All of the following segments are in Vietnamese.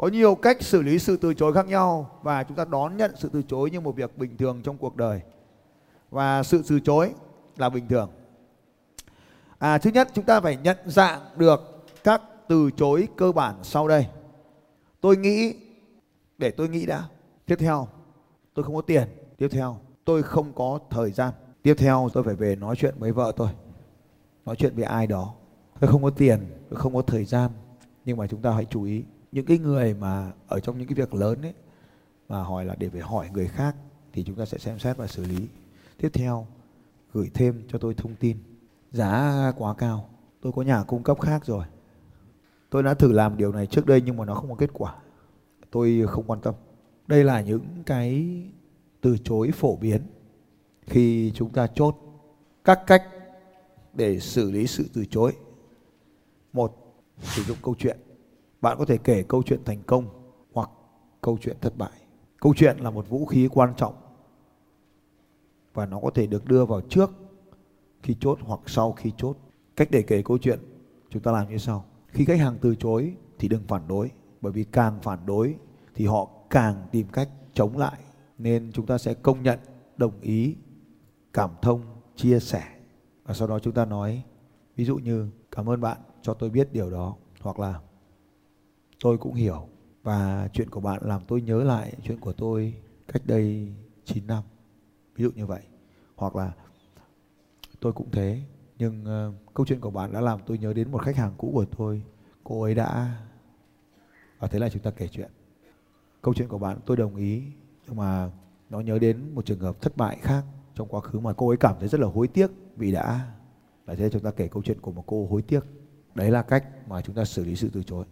có nhiều cách xử lý sự từ chối khác nhau và chúng ta đón nhận sự từ chối như một việc bình thường trong cuộc đời. Và sự từ chối là bình thường. À, thứ nhất chúng ta phải nhận dạng được các từ chối cơ bản sau đây. Tôi nghĩ để tôi nghĩ đã. Tiếp theo tôi không có tiền. Tiếp theo tôi không có thời gian. Tiếp theo tôi phải về nói chuyện với vợ tôi. Nói chuyện với ai đó. Tôi không có tiền tôi không có thời gian nhưng mà chúng ta hãy chú ý những cái người mà ở trong những cái việc lớn ấy, mà hỏi là để phải hỏi người khác thì chúng ta sẽ xem xét và xử lý. Tiếp theo, gửi thêm cho tôi thông tin. Giá quá cao. Tôi có nhà cung cấp khác rồi. Tôi đã thử làm điều này trước đây nhưng mà nó không có kết quả. Tôi không quan tâm. Đây là những cái từ chối phổ biến khi chúng ta chốt các cách để xử lý sự từ chối. Một, sử dụng câu chuyện bạn có thể kể câu chuyện thành công hoặc câu chuyện thất bại. Câu chuyện là một vũ khí quan trọng và nó có thể được đưa vào trước khi chốt hoặc sau khi chốt. Cách để kể câu chuyện, chúng ta làm như sau. Khi khách hàng từ chối thì đừng phản đối, bởi vì càng phản đối thì họ càng tìm cách chống lại. Nên chúng ta sẽ công nhận, đồng ý, cảm thông, chia sẻ. Và sau đó chúng ta nói, ví dụ như, cảm ơn bạn cho tôi biết điều đó. Hoặc là tôi cũng hiểu và chuyện của bạn làm tôi nhớ lại chuyện của tôi cách đây 9 năm ví dụ như vậy. Hoặc là tôi cũng thế nhưng uh, câu chuyện của bạn đã làm tôi nhớ đến một khách hàng cũ của tôi. Cô ấy đã và thế là chúng ta kể chuyện. Câu chuyện của bạn tôi đồng ý nhưng mà nó nhớ đến một trường hợp thất bại khác trong quá khứ mà cô ấy cảm thấy rất là hối tiếc vì đã là thế. Chúng ta kể câu chuyện của một cô hối tiếc. Đấy là cách mà chúng ta xử lý sự từ chối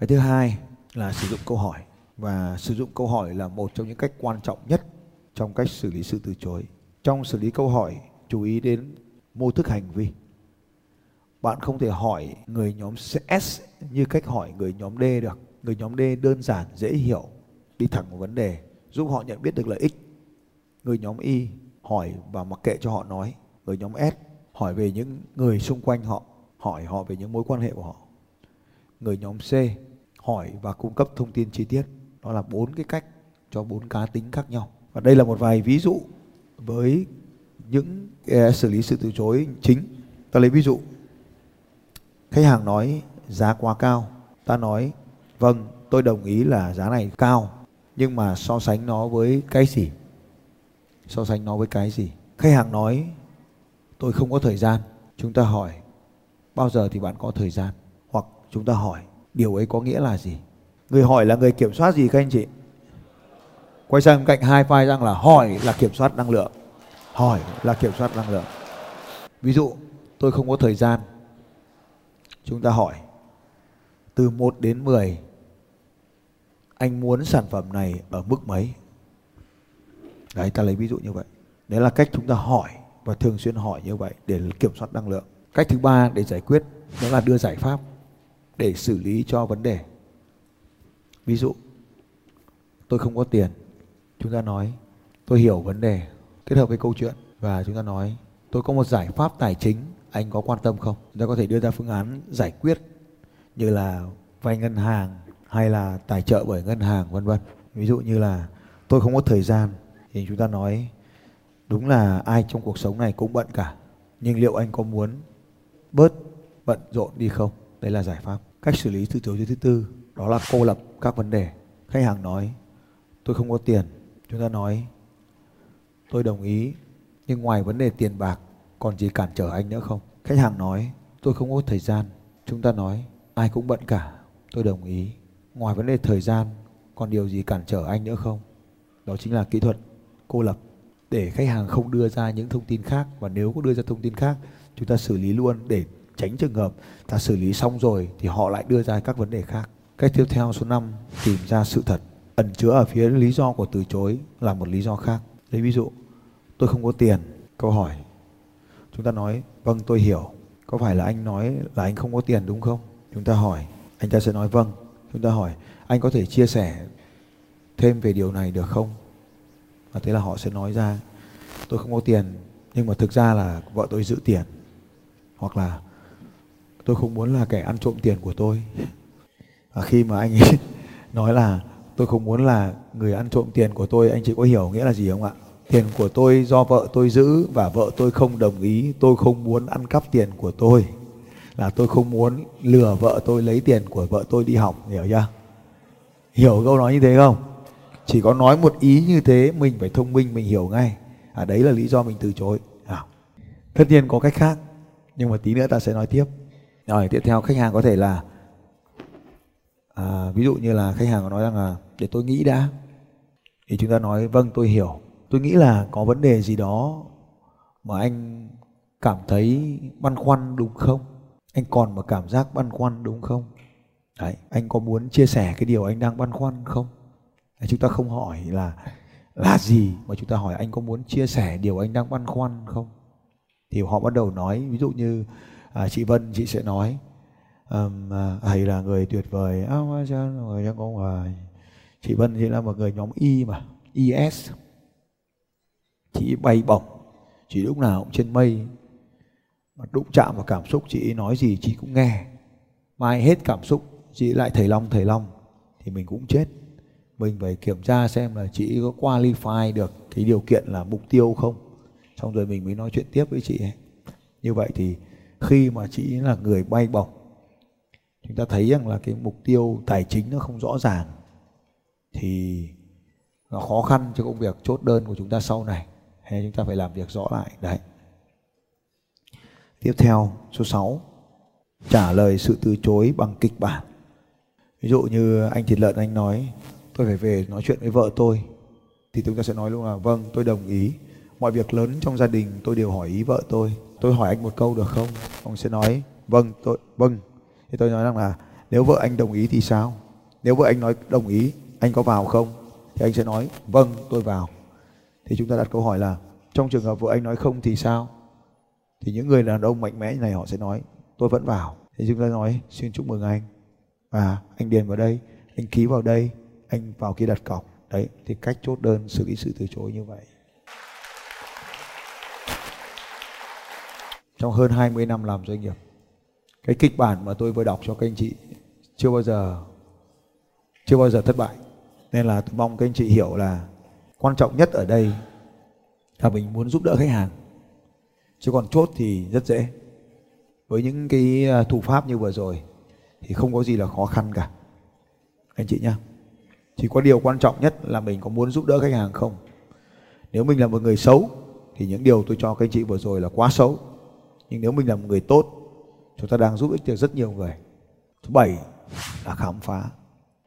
cái thứ hai là sử dụng câu hỏi. Và sử dụng câu hỏi là một trong những cách quan trọng nhất trong cách xử lý sự từ chối. Trong xử lý câu hỏi, chú ý đến mô thức hành vi. Bạn không thể hỏi người nhóm S như cách hỏi người nhóm D được. Người nhóm D đơn giản, dễ hiểu, đi thẳng vào vấn đề, giúp họ nhận biết được lợi ích. Người nhóm Y hỏi và mặc kệ cho họ nói. Người nhóm S hỏi về những người xung quanh họ, hỏi họ về những mối quan hệ của họ. Người nhóm C hỏi và cung cấp thông tin chi tiết. Đó là bốn cái cách cho bốn cá tính khác nhau. Và đây là một vài ví dụ với những eh, xử lý sự từ chối chính. Ta lấy ví dụ. Khách hàng nói giá quá cao. Ta nói vâng tôi đồng ý là giá này cao nhưng mà so sánh nó với cái gì? So sánh nó với cái gì? Khách hàng nói tôi không có thời gian. Chúng ta hỏi bao giờ thì bạn có thời gian? Hoặc chúng ta hỏi điều ấy có nghĩa là gì? Người hỏi là người kiểm soát gì các anh chị? Quay sang cạnh hai file rằng là hỏi là kiểm soát năng lượng. Hỏi là kiểm soát năng lượng. Ví dụ, tôi không có thời gian. Chúng ta hỏi, từ 1 đến 10 anh muốn sản phẩm này ở mức mấy? Đấy, ta lấy ví dụ như vậy. Đấy là cách chúng ta hỏi và thường xuyên hỏi như vậy để kiểm soát năng lượng. Cách thứ ba để giải quyết đó là đưa giải pháp để xử lý cho vấn đề. Ví dụ, tôi không có tiền, chúng ta nói, tôi hiểu vấn đề, kết hợp với câu chuyện, và chúng ta nói, tôi có một giải pháp tài chính, anh có quan tâm không? Chúng ta có thể đưa ra phương án giải quyết như là vay ngân hàng hay là tài trợ bởi ngân hàng, vân vân. Ví dụ như là, tôi không có thời gian, thì chúng ta nói, đúng là ai trong cuộc sống này cũng bận cả, nhưng liệu anh có muốn bớt bận rộn đi không? Đây là giải pháp cách xử lý từ thiếu thứ tư, đó là cô lập các vấn đề. Khách hàng nói, tôi không có tiền. Chúng ta nói, tôi đồng ý, nhưng ngoài vấn đề tiền bạc, còn gì cản trở anh nữa không? Khách hàng nói, tôi không có thời gian. Chúng ta nói, ai cũng bận cả, tôi đồng ý. Ngoài vấn đề thời gian, còn điều gì cản trở anh nữa không? Đó chính là kỹ thuật cô lập. Để khách hàng không đưa ra những thông tin khác, và nếu có đưa ra thông tin khác, chúng ta xử lý luôn để tránh trường hợp ta xử lý xong rồi thì họ lại đưa ra các vấn đề khác. Cách tiếp theo số 5 tìm ra sự thật. Ẩn chứa ở phía lý do của từ chối là một lý do khác. Lấy ví dụ, tôi không có tiền. Câu hỏi, chúng ta nói vâng tôi hiểu. Có phải là anh nói là anh không có tiền đúng không? Chúng ta hỏi, anh ta sẽ nói vâng. Chúng ta hỏi, anh có thể chia sẻ thêm về điều này được không? Và thế là họ sẽ nói ra, tôi không có tiền, nhưng mà thực ra là vợ tôi giữ tiền. Hoặc là tôi không muốn là kẻ ăn trộm tiền của tôi. À, khi mà anh ấy nói là tôi không muốn là người ăn trộm tiền của tôi anh chị có hiểu nghĩa là gì không ạ? Tiền của tôi do vợ tôi giữ và vợ tôi không đồng ý. Tôi không muốn ăn cắp tiền của tôi. Là tôi không muốn lừa vợ tôi lấy tiền của vợ tôi đi học hiểu chưa? Hiểu câu nói như thế không? Chỉ có nói một ý như thế mình phải thông minh mình hiểu ngay. À đấy là lý do mình từ chối. À. tất nhiên có cách khác nhưng mà tí nữa ta sẽ nói tiếp rồi tiếp theo khách hàng có thể là à, ví dụ như là khách hàng có nói rằng là để tôi nghĩ đã. Thì chúng ta nói vâng tôi hiểu. Tôi nghĩ là có vấn đề gì đó mà anh cảm thấy băn khoăn đúng không? Anh còn một cảm giác băn khoăn đúng không? Đấy anh có muốn chia sẻ cái điều anh đang băn khoăn không? Đấy, chúng ta không hỏi là là gì mà chúng ta hỏi anh có muốn chia sẻ điều anh đang băn khoăn không? Thì họ bắt đầu nói ví dụ như à, chị Vân chị sẽ nói. Um, à, thầy là người tuyệt vời. À, người trong công hòa. Chị Vân chị là một người nhóm Y mà IS chị bay bổng. Chị lúc nào cũng trên mây. Mà đụng chạm vào cảm xúc chị nói gì chị cũng nghe. Mai hết cảm xúc chị lại thầy long thầy long. Thì mình cũng chết. Mình phải kiểm tra xem là chị có qualify được cái điều kiện là mục tiêu không. Xong rồi mình mới nói chuyện tiếp với chị ấy. Như vậy thì khi mà chị là người bay bổng, chúng ta thấy rằng là cái mục tiêu tài chính nó không rõ ràng, thì nó khó khăn cho công việc chốt đơn của chúng ta sau này. Hay chúng ta phải làm việc rõ lại. Đấy. Tiếp theo, số 6 trả lời sự từ chối bằng kịch bản. Ví dụ như anh thịt lợn anh nói, tôi phải về nói chuyện với vợ tôi. Thì chúng ta sẽ nói luôn là vâng tôi đồng ý. Mọi việc lớn trong gia đình, tôi đều hỏi ý vợ tôi tôi hỏi anh một câu được không? Ông sẽ nói vâng tôi vâng. Thì tôi nói rằng là, nếu vợ anh đồng ý thì sao? Nếu vợ anh nói đồng ý, anh có vào không? Thì anh sẽ nói vâng tôi vào. Thì chúng ta đặt câu hỏi là, trong trường hợp vợ anh nói không thì sao? Thì những người đàn ông mạnh mẽ như này họ sẽ nói, tôi vẫn vào. Thì chúng ta nói, xin chúc mừng anh. Và anh điền vào đây, anh ký vào đây, anh vào kia đặt cọc. Đấy, thì cách chốt đơn xử lý sự từ chối như vậy. Trong hơn 20 năm làm doanh nghiệp, cái kịch bản mà tôi vừa đọc cho các anh chị chưa bao giờ, chưa bao giờ thất bại. Nên là tôi mong các anh chị hiểu là quan trọng nhất ở đây là mình muốn giúp đỡ khách hàng. Chứ còn chốt thì rất dễ. Với những cái à, thủ pháp như vừa rồi thì không có gì là khó khăn cả. Anh chị nhá. Chỉ có điều quan trọng nhất là mình có muốn giúp đỡ khách hàng không? Nếu mình là một người xấu thì những điều tôi cho các anh chị vừa rồi là quá xấu nhưng nếu mình là một người tốt chúng ta đang giúp ích được rất nhiều người. Thứ bảy là khám phá.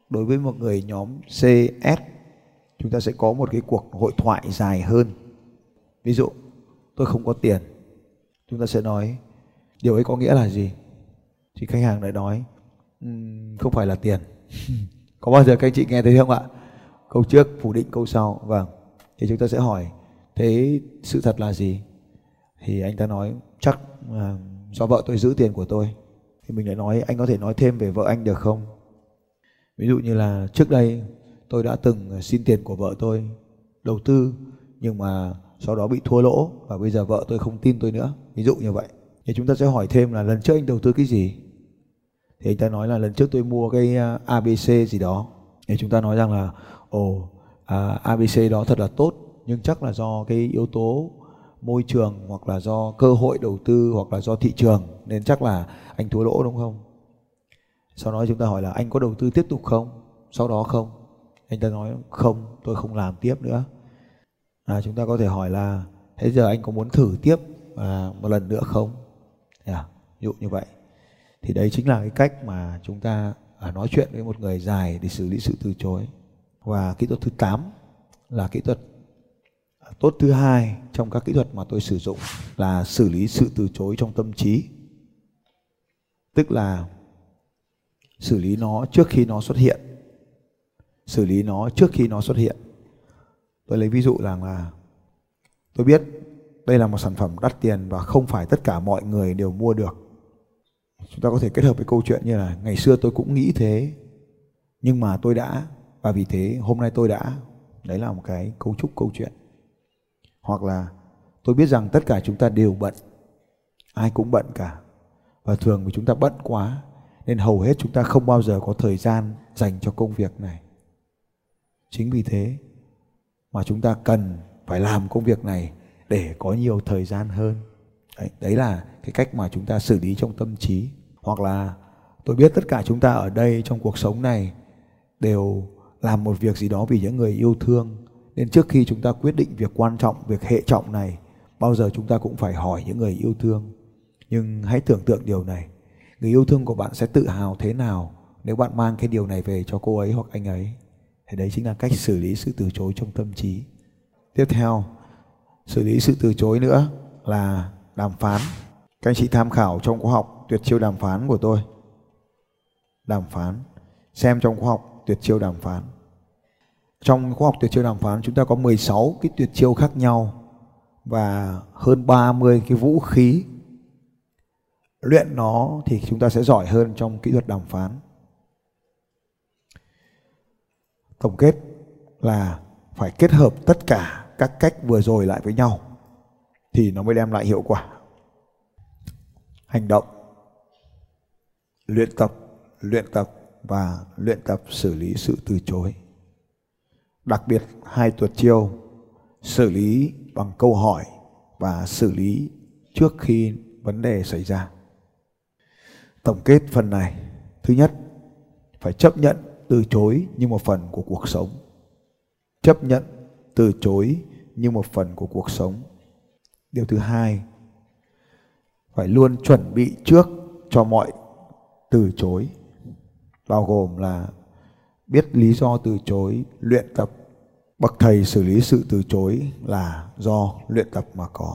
Đối với một người nhóm CS chúng ta sẽ có một cái cuộc hội thoại dài hơn. Ví dụ tôi không có tiền. Chúng ta sẽ nói điều ấy có nghĩa là gì? Thì khách hàng lại nói um, không phải là tiền. Có bao giờ các anh chị nghe thấy không ạ? Câu trước phủ định câu sau. Vâng. Thì chúng ta sẽ hỏi thế sự thật là gì? Thì anh ta nói chắc à, do vợ tôi giữ tiền của tôi thì mình lại nói anh có thể nói thêm về vợ anh được không? Ví dụ như là trước đây tôi đã từng xin tiền của vợ tôi đầu tư nhưng mà sau đó bị thua lỗ và bây giờ vợ tôi không tin tôi nữa. Ví dụ như vậy. Thì chúng ta sẽ hỏi thêm là lần trước anh đầu tư cái gì? Thì anh ta nói là lần trước tôi mua cái ờ, ABC gì đó. Thì chúng ta nói rằng là ồ à, ABC đó thật là tốt nhưng chắc là do cái yếu tố môi trường hoặc là do cơ hội đầu tư hoặc là do thị trường nên chắc là anh thua lỗ đúng không? Sau đó chúng ta hỏi là anh có đầu tư tiếp tục không? Sau đó không. Anh ta nói không tôi không làm tiếp nữa. À, chúng ta có thể hỏi là thế giờ anh có muốn thử tiếp à, một lần nữa không? Yeah, ví dụ như vậy. Thì đấy chính là cái cách mà chúng ta à, nói chuyện với một người dài để xử lý sự từ chối. Và kỹ thuật thứ 8 là kỹ thuật tốt thứ hai trong các kỹ thuật mà tôi sử dụng là xử lý sự từ chối trong tâm trí. Tức là xử lý nó trước khi nó xuất hiện. Xử lý nó trước khi nó xuất hiện. Tôi lấy ví dụ rằng là tôi biết đây là một sản phẩm đắt tiền và không phải tất cả mọi người đều mua được. Chúng ta có thể kết hợp với câu chuyện như là ngày xưa tôi cũng nghĩ thế, nhưng mà tôi đã, và vì thế hôm nay tôi đã. Đấy là một cái cấu trúc câu chuyện hoặc là tôi biết rằng tất cả chúng ta đều bận. Ai cũng bận cả. Và thường vì chúng ta bận quá nên hầu hết chúng ta không bao giờ có thời gian dành cho công việc này. Chính vì thế mà chúng ta cần phải làm công việc này để có nhiều thời gian hơn. Đấy, đấy là cái cách mà chúng ta xử lý trong tâm trí. Hoặc là tôi biết tất cả chúng ta ở đây trong cuộc sống này đều làm một việc gì đó vì những người yêu thương nên trước khi chúng ta quyết định việc quan trọng, việc hệ trọng này, bao giờ chúng ta cũng phải hỏi những người yêu thương. Nhưng hãy tưởng tượng điều này. Người yêu thương của bạn sẽ tự hào thế nào nếu bạn mang cái điều này về cho cô ấy hoặc anh ấy? Thì đấy chính là cách xử lý sự từ chối trong tâm trí. Tiếp theo, xử lý sự từ chối nữa là đàm phán. Các anh chị tham khảo trong khóa học tuyệt chiêu đàm phán của tôi. Đàm phán. Xem trong khóa học tuyệt chiêu đàm phán trong khoa học tuyệt chiêu đàm phán, chúng ta có 16 cái tuyệt chiêu khác nhau và hơn 30 cái vũ khí. Luyện nó thì chúng ta sẽ giỏi hơn trong kỹ thuật đàm phán. Tổng kết là phải kết hợp tất cả các cách vừa rồi lại với nhau thì nó mới đem lại hiệu quả. Hành động, luyện tập luyện tập và luyện tập xử lý sự từ chối đặc biệt, hai tuyệt chiêu xử lý bằng câu hỏi và xử lý trước khi vấn đề xảy ra. Tổng kết phần này, thứ nhất, phải chấp nhận từ chối như một phần của cuộc sống. Chấp nhận từ chối như một phần của cuộc sống. Điều thứ hai, phải luôn chuẩn bị trước cho mọi từ chối, bao gồm là biết lý do từ chối, luyện tập. Bậc thầy xử lý sự từ chối là do luyện tập mà có.